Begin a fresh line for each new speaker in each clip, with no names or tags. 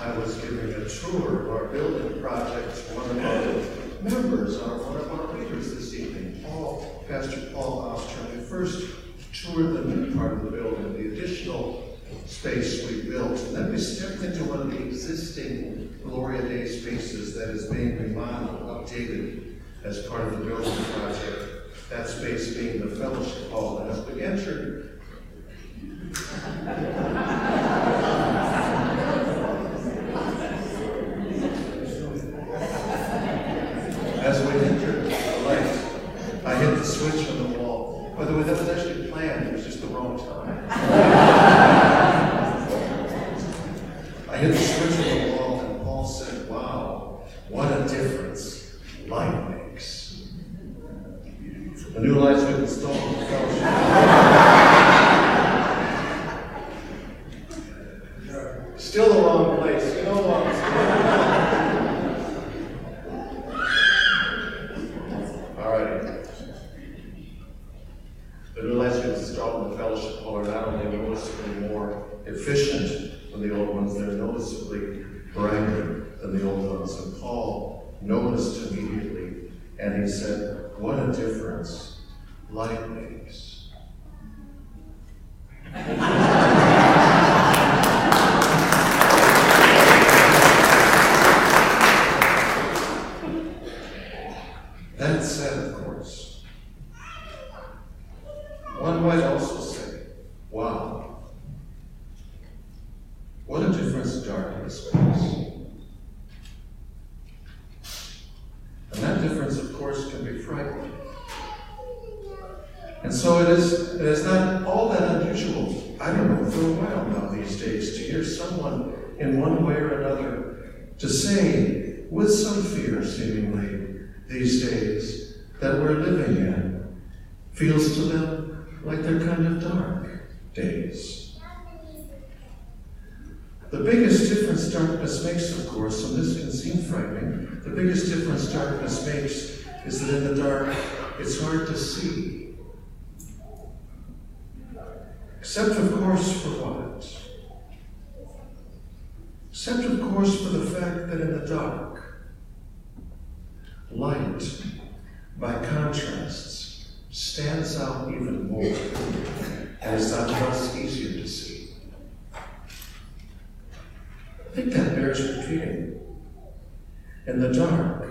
I was giving a tour of our building project to one of our members, our, one of our leaders this evening, Paul, Pastor Paul Ostrom. We first toured the new part of the building, the additional space we built. And then we stepped into one of the existing Gloria Dei spaces that is being remodeled, updated as part of the building project. That space being the fellowship hall. And as we entered, As we entered the light, I hit the switch on the wall. By the way, that was actually planned, it was just the wrong time. I hit the switch on the wall, and Paul said, Wow, what a difference light makes. The new lights we've installed in the fellowship. Still the wrong place. You know what? All right. The new lights we've installed in the fellowship hall are not only noticeably more efficient than the old ones, they're noticeably brighter than the old ones. And Paul noticed immediately, and he said, What a difference light makes. That said, of course, one might also say, wow, what a difference darkness makes. And difference, of course, can be frightening. And so it is, it is not all that unusual, I don't know, for a while now these days, to hear someone in one way or another to say, with some fear seemingly, these days that we're living in feels to them like they're kind of dark days. The biggest difference darkness makes, of course, and this can seem frightening, the biggest difference darkness makes is that in the dark it's hard to see. Except, of course, for what? Except, of course, for the fact that in the dark, light, by contrasts, stands out even more and is much easier to see. I think that bears repeating. In the dark,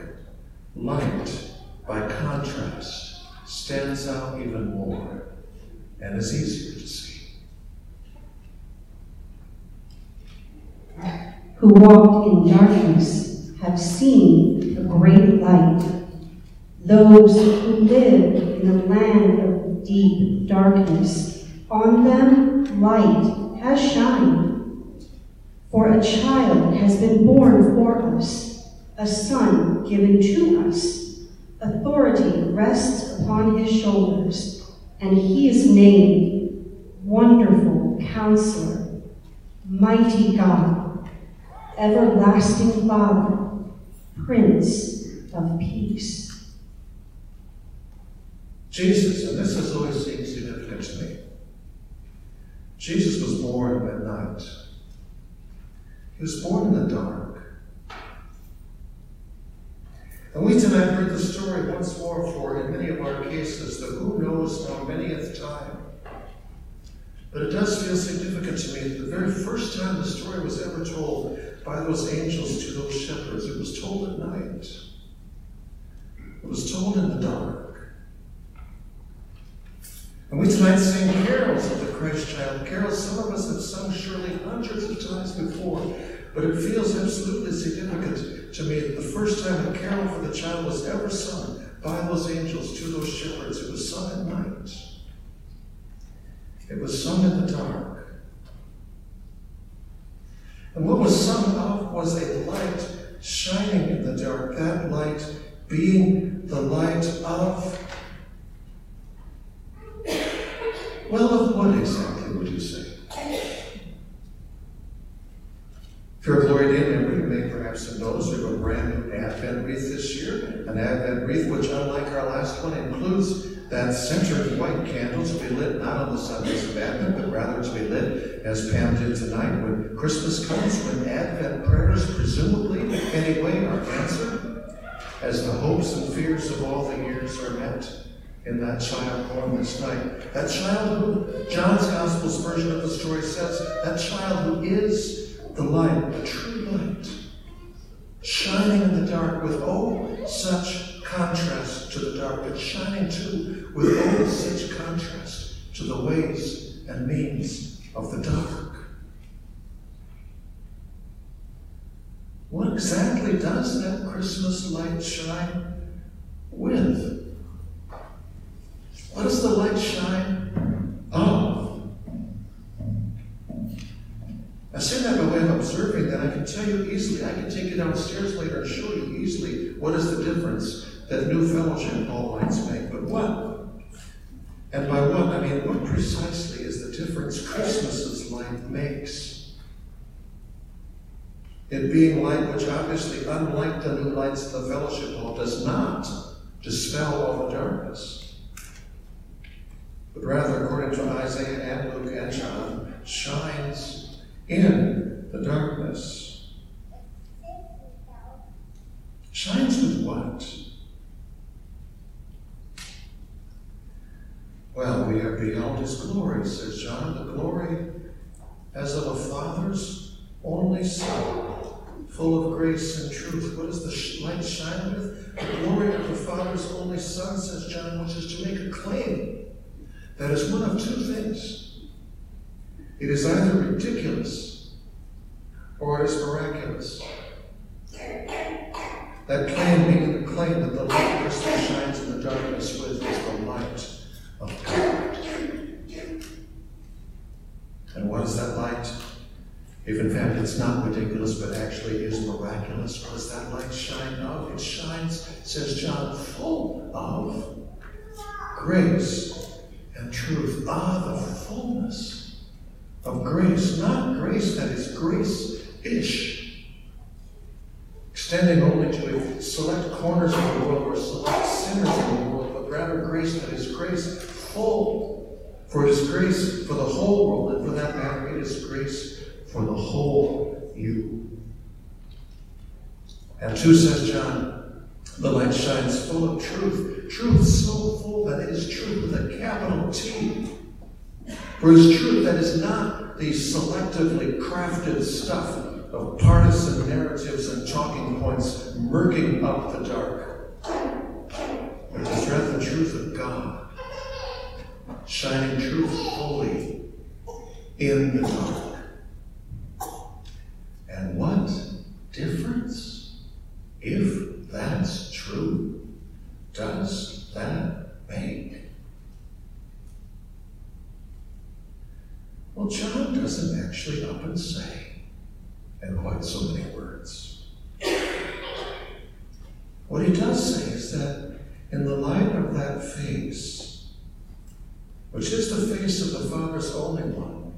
light, by contrast, stands out even more and is easier to see.
Who walked in darkness have seen the great light. Those who live in the land of deep darkness, on them light has shined. For a child has been born for us, a son given to us. Authority rests upon his shoulders, and he is named Wonderful Counselor, Mighty God, Everlasting Father, Prince of Peace.
Jesus, and this has always seemed significant to me. Jesus was born at night. He was born in the dark. And we tonight heard the story once more for, in many of our cases, the who knows how manyth time. But it does feel significant to me that the very first time the story was ever told by those angels to those shepherds, it was told at night. It was told in the dark. And we tonight sing carols of the Christ child. Carols some of us have sung surely hundreds of times before, but it feels absolutely significant to me that the first time a carol for the child was ever sung by those angels to those shepherds, it was sung at night. It was sung in the dark. And what was sung of was a light shining in the dark, that light being the light of Well, of what exactly would you say? If Gloria Dei member, you may perhaps have noticed we have a brand new Advent wreath this year. An Advent wreath, which, unlike our last one, includes that center of white candles to be lit not on the Sundays of Advent, but rather to be lit, as Pam did tonight, when Christmas comes, when Advent prayer Can he wait our answer as the hopes and fears of all the years are met in that child born this night? That child who, John's Gospel's version of the story says, that child who is the light, the true light, shining in the dark with oh such contrast to the dark, but shining too with oh such contrast to the ways and means of the dark. What exactly does that Christmas light shine with? What does the light shine downstairs later and show you easily what is the difference that new fellowship hall lights make. But what? And by what, I mean what precisely is the difference Christmas's light makes? It being light which obviously, unlike the new lights of the fellowship hall, does not dispel all the darkness, but rather, according to Isaiah and Luke and John, shines in the darkness. Shines with what? Well, we have beheld his glory, says John, the glory as of a father's only son full of grace and truth. What does the light shine with? The glory of the Father's only Son, says John, which is to make a claim that is one of two things. It is either ridiculous or it is miraculous. That claim being the claim that the light Christ shines in the darkness with is the light of God. And what is that light? If in fact it's not ridiculous, but actually is miraculous, what does that light shine of? It shines, says John, full of grace and truth. Ah, the fullness of grace. Not grace that is grace ish, extending only to select corners of the world or select sinners in the world, but rather grace that is grace full. For it is grace for the whole world, and for that matter, it is grace for the whole you. And two, says John, the light shines full of truth. Truth so full that it is truth with a capital T. For it is truth that is not the selectively crafted stuff of partisan narratives and talking points murking up the dark. But rather the truth of God, shining truth fully in the dark. And what difference, if that's true, does that make? Well, John doesn't actually up and say in quite so many words. What he does say is that in the light of that face, which is the face of the Father's only one,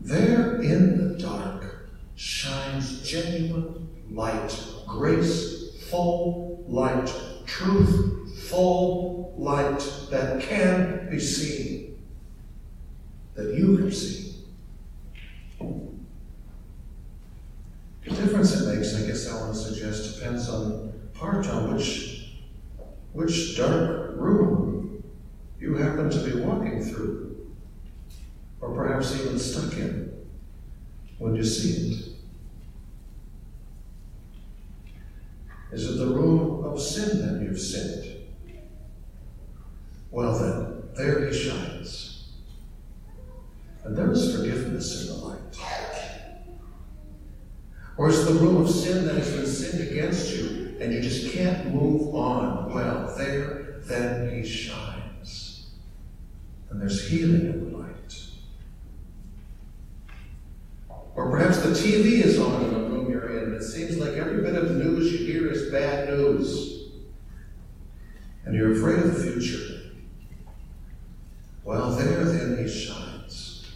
there in the dark shines genuine light, grace, full light, truth, full light that can be seen, that you can see. The difference it makes, I guess I want to suggest, depends on part on which, which dark room happen to be walking through, or perhaps even stuck in when you see it? Is it the room of sin that you've sinned? Well, then, there he shines. And there is forgiveness in the light. Or is the room of sin that has been sinned against you and you just can't move on? Well, there, then he shines. There's healing in the light. Or perhaps the TV is on in the room you're in, and it seems like every bit of news you hear is bad news. And you're afraid of the future. Well, there then he shines.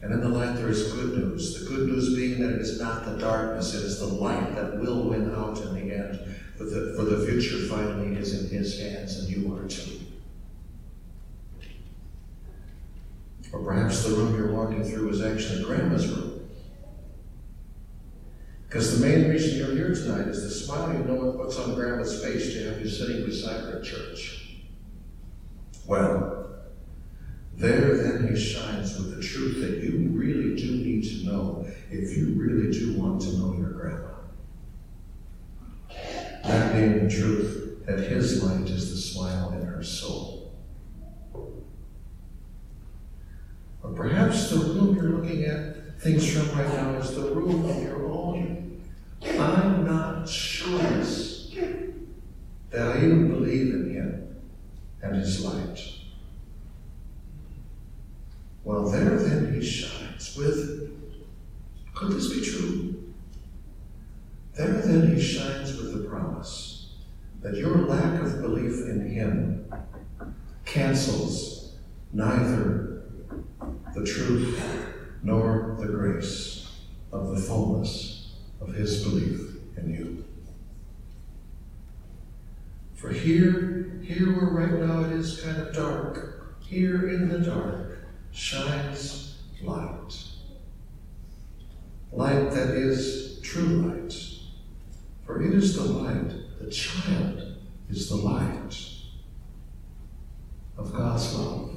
And in the light there is good news. The good news being that it is not the darkness, it is the light that will win out in the end. For the, for the future finally is in his hands, and you are too. Perhaps the room you're walking through is actually grandma's room. Because the main reason you're here tonight is the smile you know what's on grandma's face to have you sitting beside her at church. Well, there then he shines with the truth that you really do need to know if you really do want to know your grandma. That being the truth that his light is the smile in her soul. Or perhaps the room you're looking at things from right now is the room of your own. I'm not sure that I even believe in him and his light. Well, there then he shines with, could this be true? There then he shines with the promise that your lack of belief in him cancels neither the truth nor the grace of the fullness of his belief in you. For here, here where right now it is kind of dark, here in the dark shines light. Light that is true light. For it is the light, the child is the light of God's love